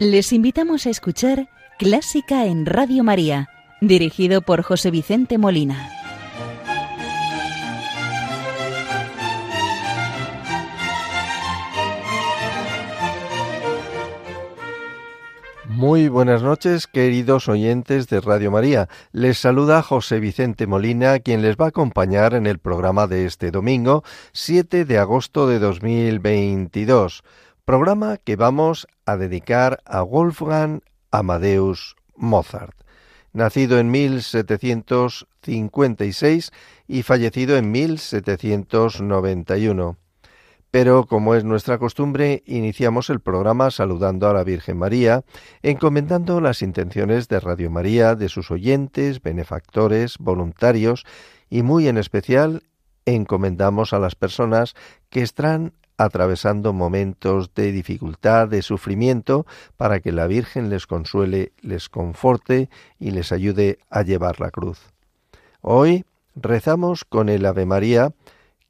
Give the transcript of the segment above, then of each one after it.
Les invitamos a escuchar Clásica en Radio María, dirigido por José Vicente Molina. Muy buenas noches, queridos oyentes de Radio María. Les saluda José Vicente Molina, quien les va a acompañar en el programa de este domingo, 7 de agosto de 2022 programa que vamos a dedicar a Wolfgang Amadeus Mozart, nacido en 1756 y fallecido en 1791. Pero, como es nuestra costumbre, iniciamos el programa saludando a la Virgen María, encomendando las intenciones de Radio María, de sus oyentes, benefactores, voluntarios y muy en especial encomendamos a las personas que están atravesando momentos de dificultad, de sufrimiento, para que la Virgen les consuele, les conforte y les ayude a llevar la cruz. Hoy rezamos con el Ave María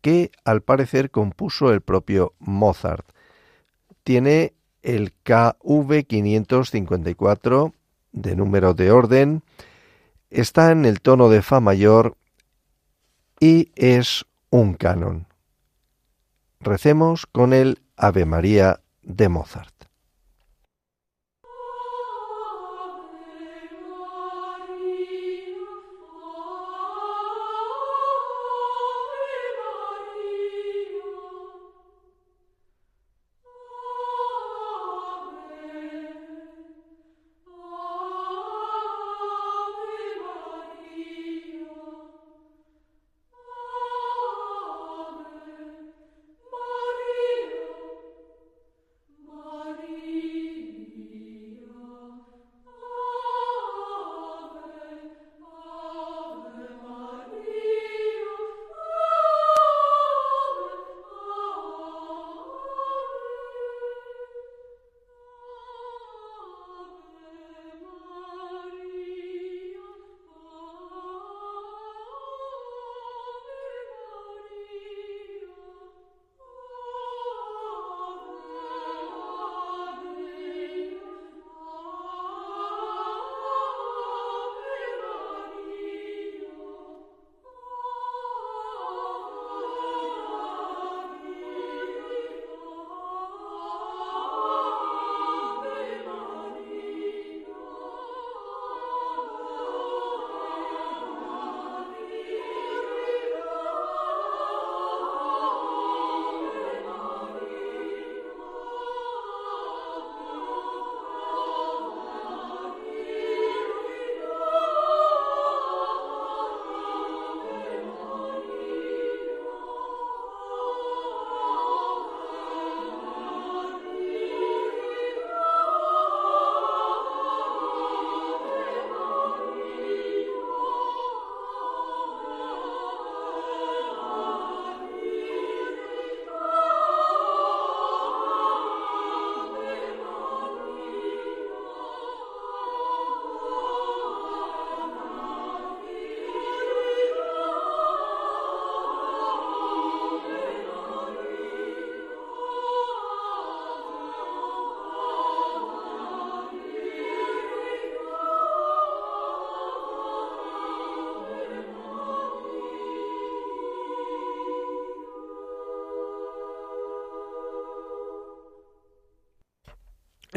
que al parecer compuso el propio Mozart. Tiene el KV 554 de número de orden, está en el tono de Fa mayor y es un canon. Recemos con el Ave María de Mozart.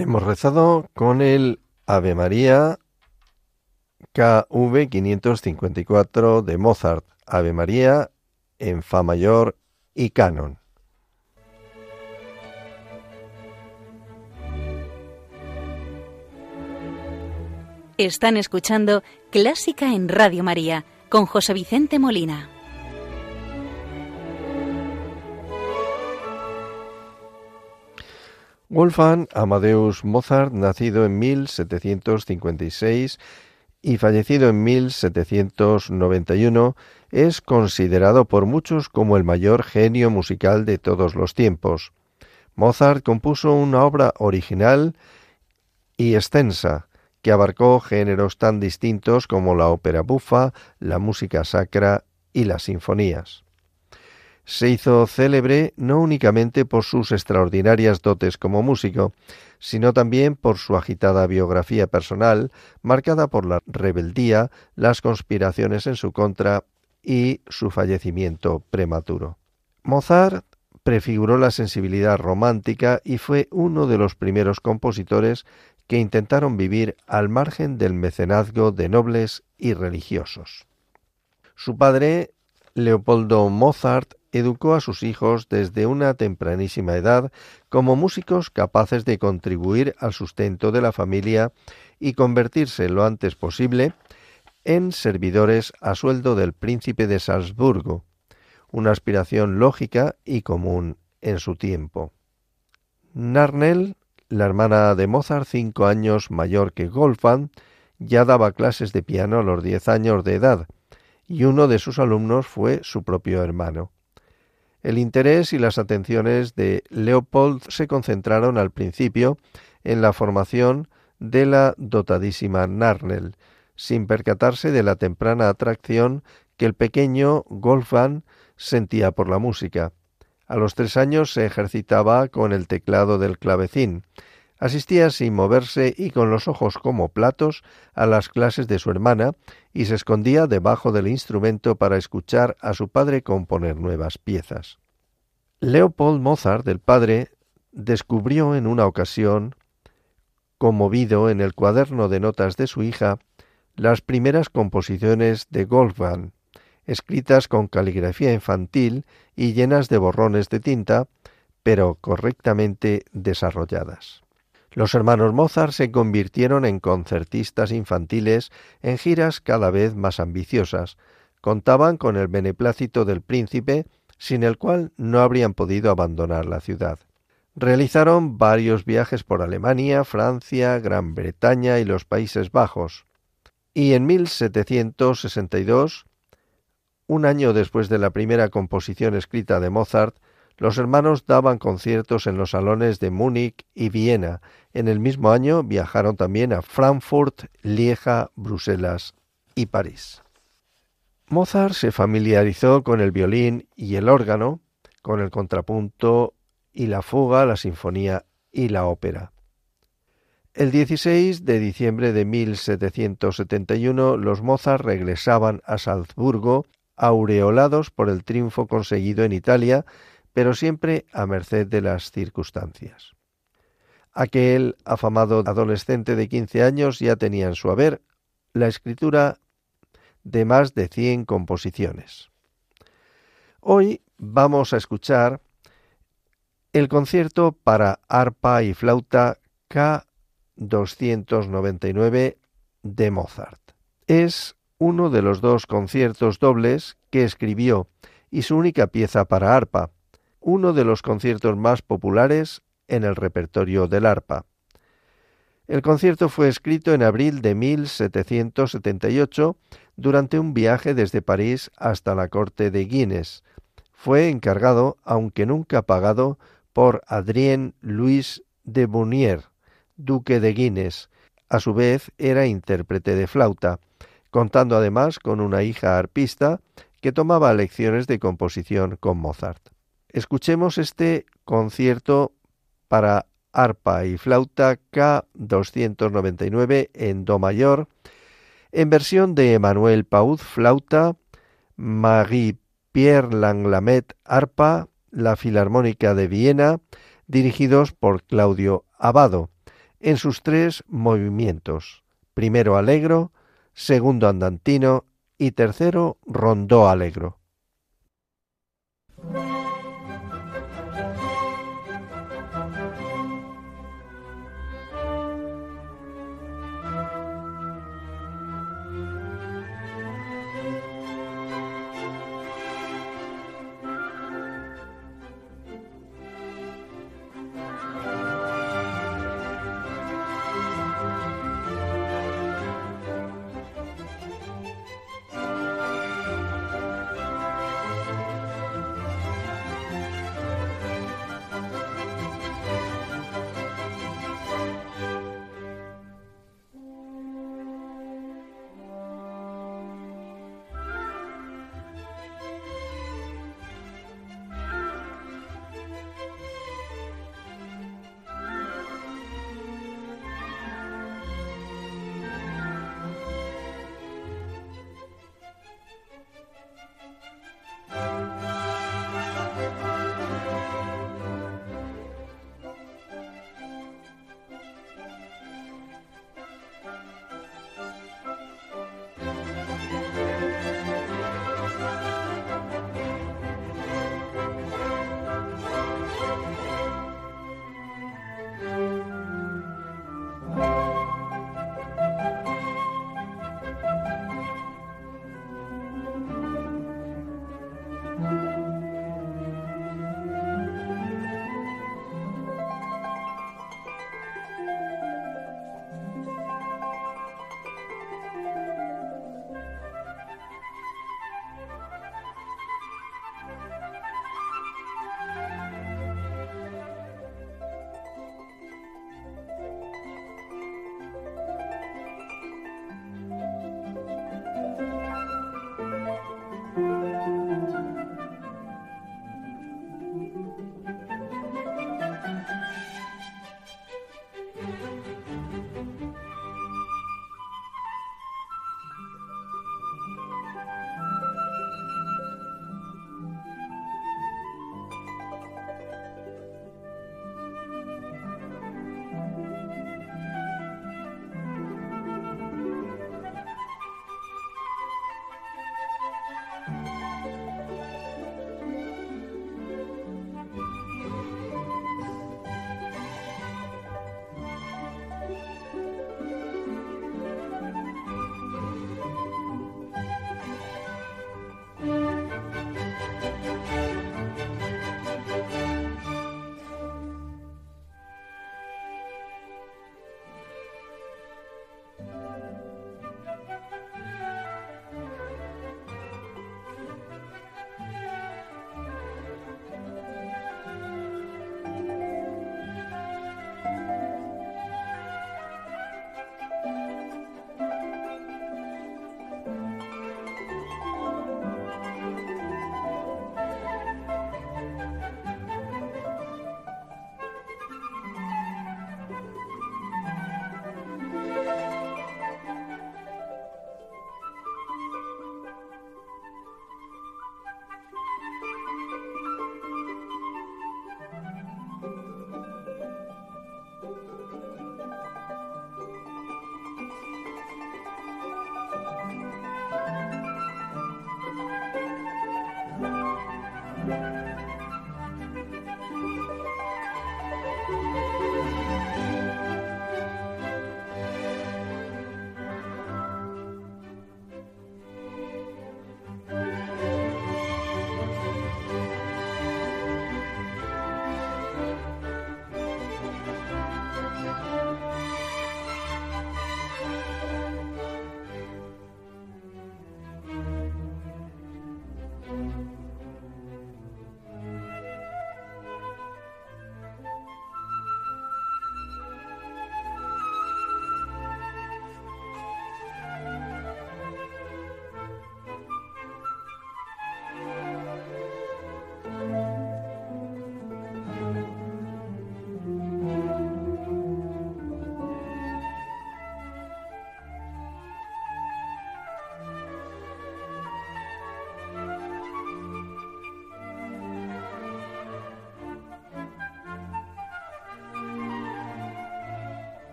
Hemos rezado con el Ave María KV 554 de Mozart, Ave María en Fa mayor y canon. Están escuchando Clásica en Radio María con José Vicente Molina. Wolfgang Amadeus Mozart, nacido en 1756 y fallecido en 1791, es considerado por muchos como el mayor genio musical de todos los tiempos. Mozart compuso una obra original y extensa, que abarcó géneros tan distintos como la ópera bufa, la música sacra y las sinfonías. Se hizo célebre no únicamente por sus extraordinarias dotes como músico, sino también por su agitada biografía personal, marcada por la rebeldía, las conspiraciones en su contra y su fallecimiento prematuro. Mozart prefiguró la sensibilidad romántica y fue uno de los primeros compositores que intentaron vivir al margen del mecenazgo de nobles y religiosos. Su padre, Leopoldo Mozart, educó a sus hijos desde una tempranísima edad como músicos capaces de contribuir al sustento de la familia y convertirse lo antes posible en servidores a sueldo del príncipe de Salzburgo, una aspiración lógica y común en su tiempo. Narnell, la hermana de Mozart, cinco años mayor que Wolfgang, ya daba clases de piano a los diez años de edad, y uno de sus alumnos fue su propio hermano. El interés y las atenciones de Leopold se concentraron al principio en la formación de la dotadísima Narnell, sin percatarse de la temprana atracción que el pequeño Wolfgang sentía por la música. A los tres años se ejercitaba con el teclado del clavecín. Asistía sin moverse y con los ojos como platos a las clases de su hermana y se escondía debajo del instrumento para escuchar a su padre componer nuevas piezas. Leopold Mozart, el padre, descubrió en una ocasión, conmovido en el cuaderno de notas de su hija, las primeras composiciones de Wolfgang, escritas con caligrafía infantil y llenas de borrones de tinta, pero correctamente desarrolladas. Los hermanos Mozart se convirtieron en concertistas infantiles en giras cada vez más ambiciosas. Contaban con el beneplácito del príncipe, sin el cual no habrían podido abandonar la ciudad. Realizaron varios viajes por Alemania, Francia, Gran Bretaña y los Países Bajos. Y en 1762 un año después de la primera composición escrita de Mozart, los hermanos daban conciertos en los salones de Múnich y Viena. En el mismo año viajaron también a Frankfurt, Lieja, Bruselas y París. Mozart se familiarizó con el violín y el órgano, con el contrapunto y la fuga, la sinfonía y la ópera. El 16 de diciembre de 1771 los Mozart regresaban a Salzburgo aureolados por el triunfo conseguido en Italia, pero siempre a merced de las circunstancias. Aquel afamado adolescente de quince años ya tenía en su haber la escritura de más de cien composiciones. Hoy vamos a escuchar el concierto para arpa y flauta K299 de Mozart. Es uno de los dos conciertos dobles que escribió y su única pieza para arpa, uno de los conciertos más populares en el repertorio del arpa. El concierto fue escrito en abril de 1778 durante un viaje desde París hasta la corte de Guinness. Fue encargado, aunque nunca pagado, por Adrien Louis de Bonnier, duque de Guinness. A su vez era intérprete de flauta contando además con una hija arpista que tomaba lecciones de composición con Mozart. Escuchemos este concierto para arpa y flauta K299 en Do mayor, en versión de Emmanuel Pauz flauta, Marie-Pierre Langlamet arpa, la Filarmónica de Viena, dirigidos por Claudio Abado, en sus tres movimientos, primero alegro, segundo andantino y tercero rondó alegro.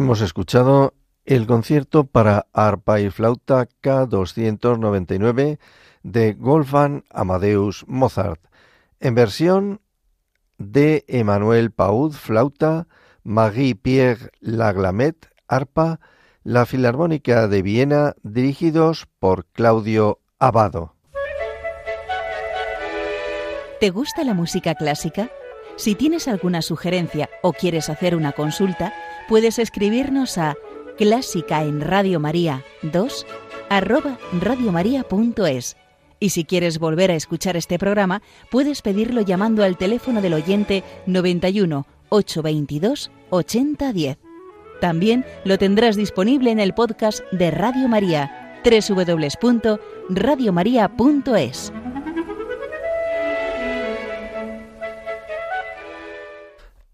Hemos escuchado el concierto para arpa y flauta K299 de Wolfgang Amadeus Mozart, en versión de Emmanuel Paud, flauta, Marie-Pierre Laglamet, arpa, la Filarmónica de Viena, dirigidos por Claudio Abado. ¿Te gusta la música clásica? Si tienes alguna sugerencia o quieres hacer una consulta, puedes escribirnos a clásica en Radio María 2 arroba radiomaria.es. Y si quieres volver a escuchar este programa, puedes pedirlo llamando al teléfono del oyente 91 822 8010. También lo tendrás disponible en el podcast de Radio María, www.radiomaria.es.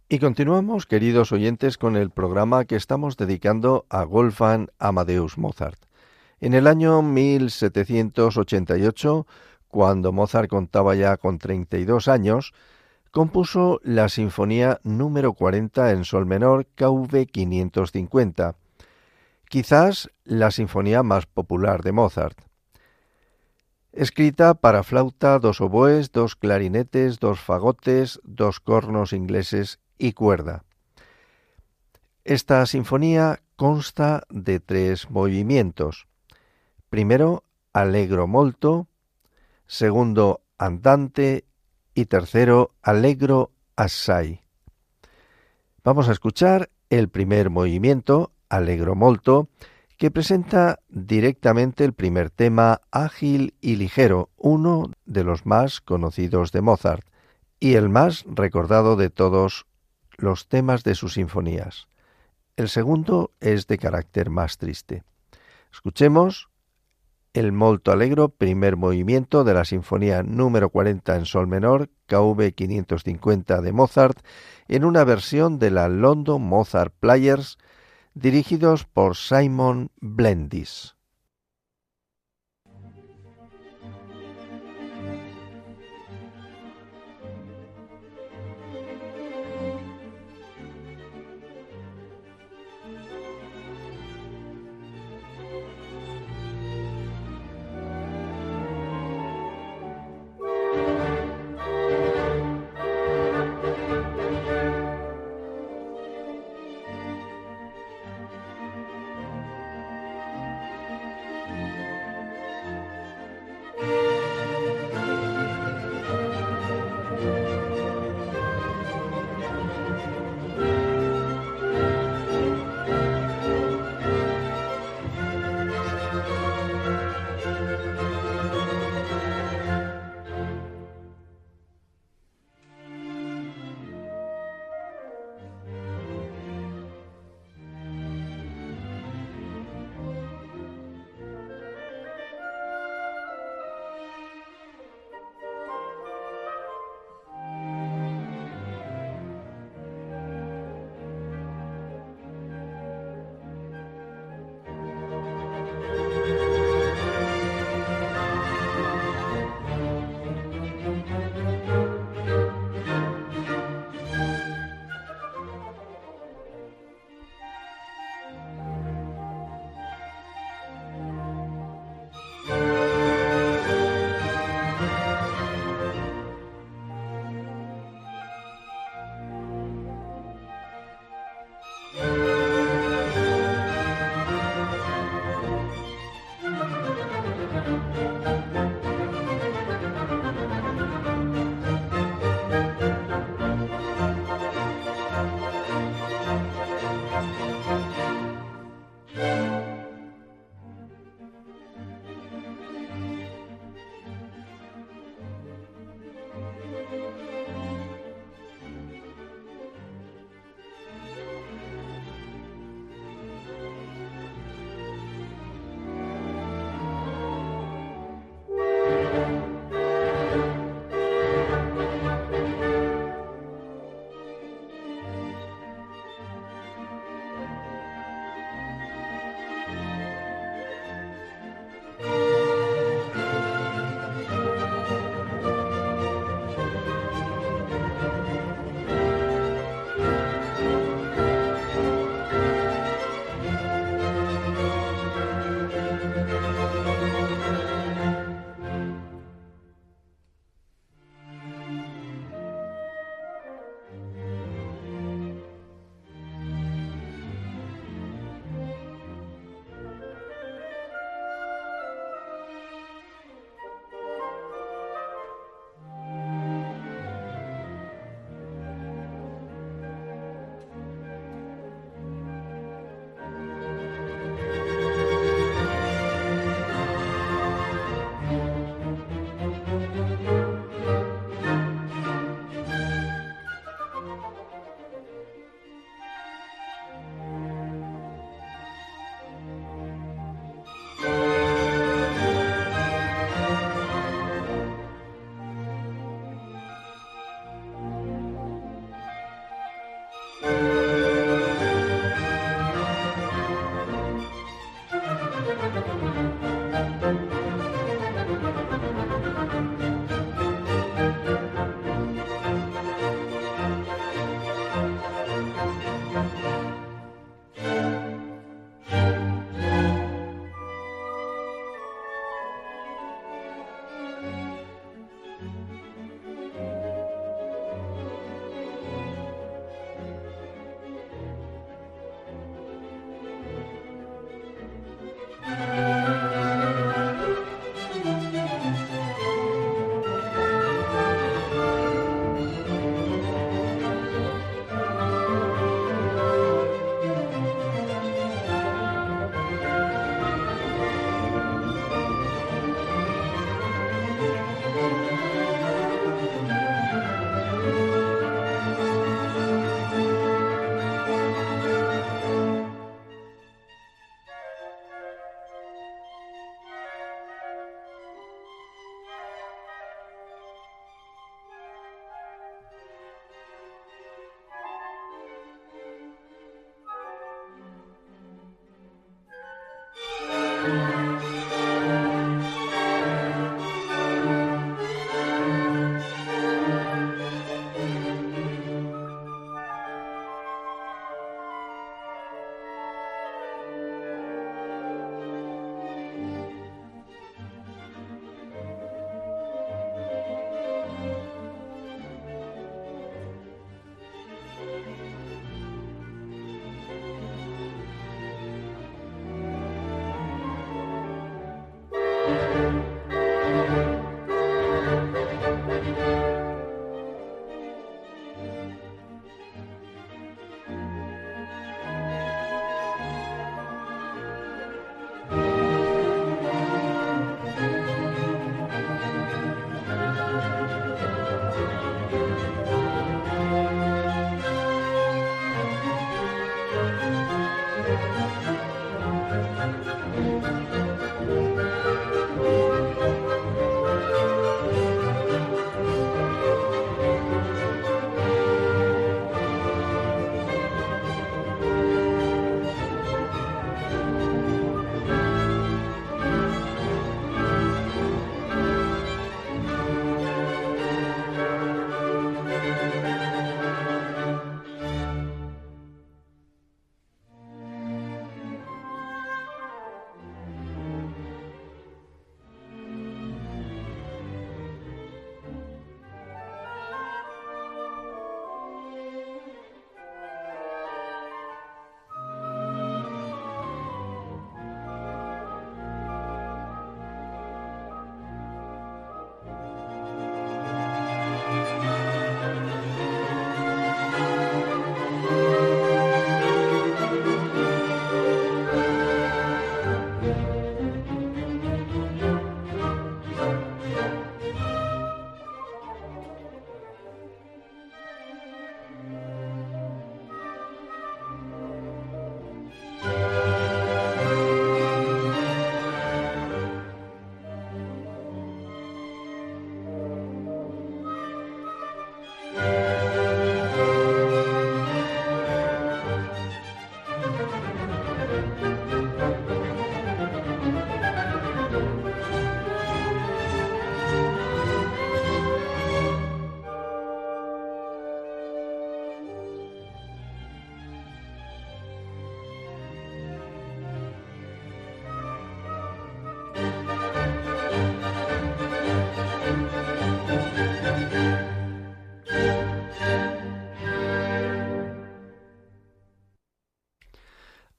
Y continuamos, queridos oyentes, con el programa que estamos dedicando a Wolfgang Amadeus Mozart. En el año 1788, cuando Mozart contaba ya con 32 años, compuso la Sinfonía número 40 en Sol menor KV 550, quizás la sinfonía más popular de Mozart. Escrita para flauta, dos oboes, dos clarinetes, dos fagotes, dos cornos ingleses y cuerda. Esta sinfonía consta de tres movimientos. Primero, allegro molto, segundo, andante y tercero, allegro assai. Vamos a escuchar el primer movimiento, allegro molto, que presenta directamente el primer tema ágil y ligero, uno de los más conocidos de Mozart y el más recordado de todos los temas de sus sinfonías. El segundo es de carácter más triste. Escuchemos el Molto Allegro, primer movimiento de la Sinfonía número 40 en Sol menor, KV 550 de Mozart, en una versión de la London Mozart Players, dirigidos por Simon Blendis.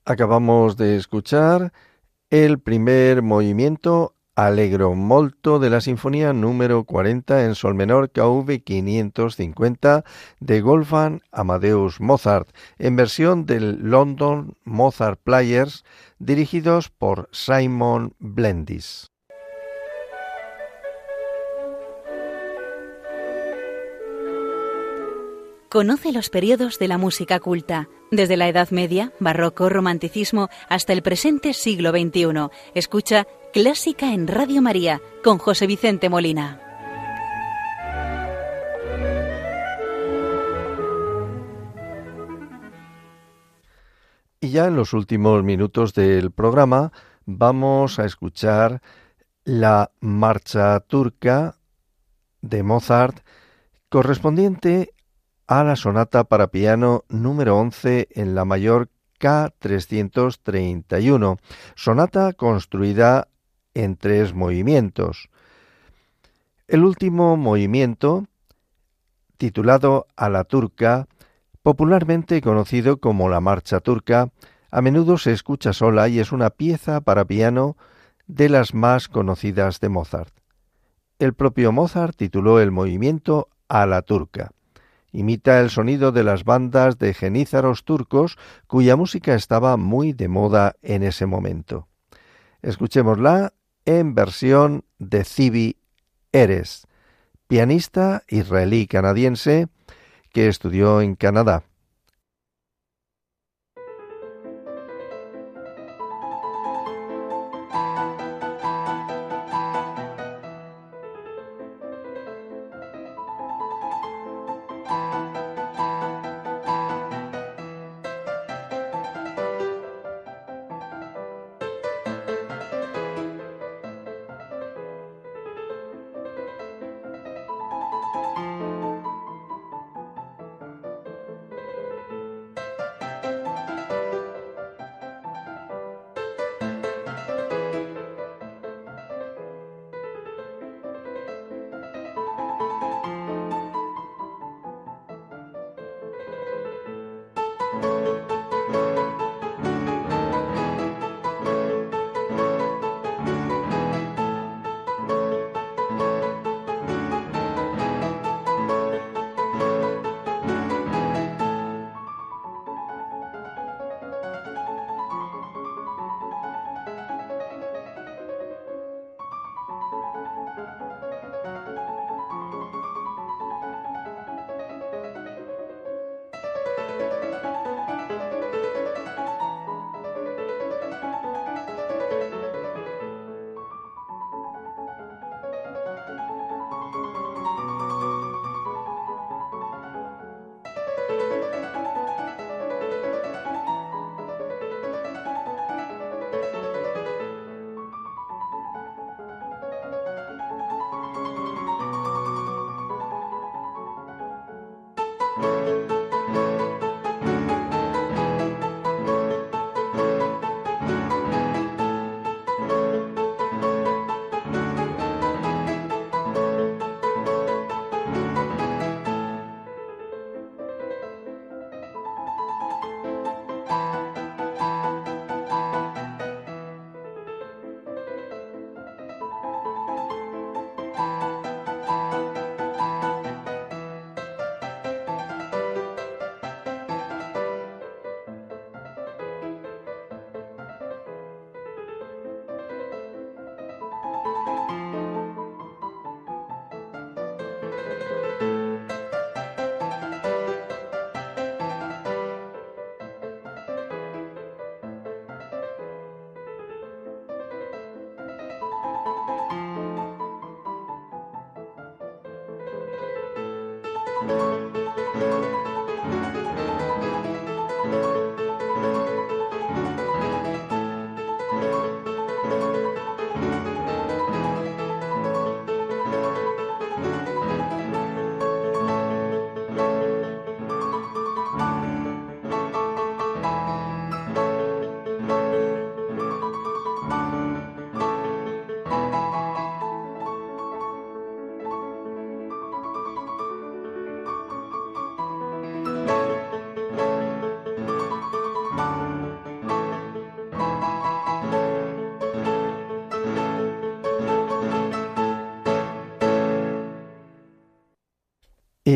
Acabamos de escuchar el primer movimiento Allegro molto de la Sinfonía número 40 en Sol menor KV 550 de Wolfgang Amadeus Mozart en versión del London Mozart Players dirigidos por Simon Blendis. Conoce los periodos de la música culta, desde la Edad Media, Barroco, Romanticismo, hasta el presente siglo XXI. Escucha Clásica en Radio María con José Vicente Molina. Y ya en los últimos minutos del programa vamos a escuchar la marcha turca de Mozart correspondiente a la sonata para piano número 11 en la mayor K331, sonata construida en tres movimientos. El último movimiento, titulado A la turca, popularmente conocido como la marcha turca, a menudo se escucha sola y es una pieza para piano de las más conocidas de Mozart. El propio Mozart tituló el movimiento A la turca. Imita el sonido de las bandas de genízaros turcos cuya música estaba muy de moda en ese momento. Escuchémosla en versión de Cibi Eres, pianista israelí-canadiense que estudió en Canadá.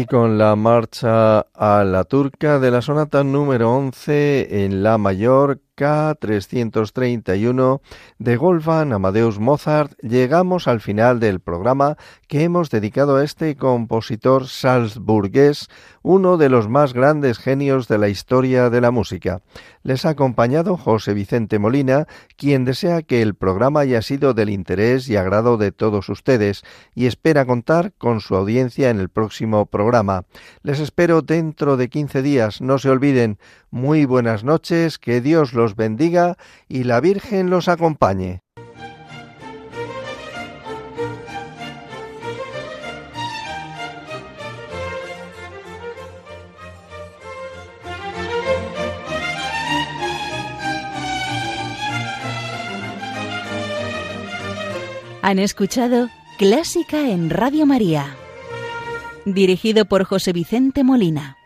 Y con la marcha a la turca de la sonata número 11 en la mayor K331 de Wolfgang Amadeus Mozart, llegamos al final del programa que hemos dedicado a este compositor salzburgués, uno de los más grandes genios de la historia de la música. Les ha acompañado José Vicente Molina, quien desea que el programa haya sido del interés y agrado de todos ustedes y espera contar con su audiencia en el próximo programa. Les espero dentro de 15 días. No se olviden, muy buenas noches, que Dios bendiga y la Virgen los acompañe. Han escuchado Clásica en Radio María, dirigido por José Vicente Molina.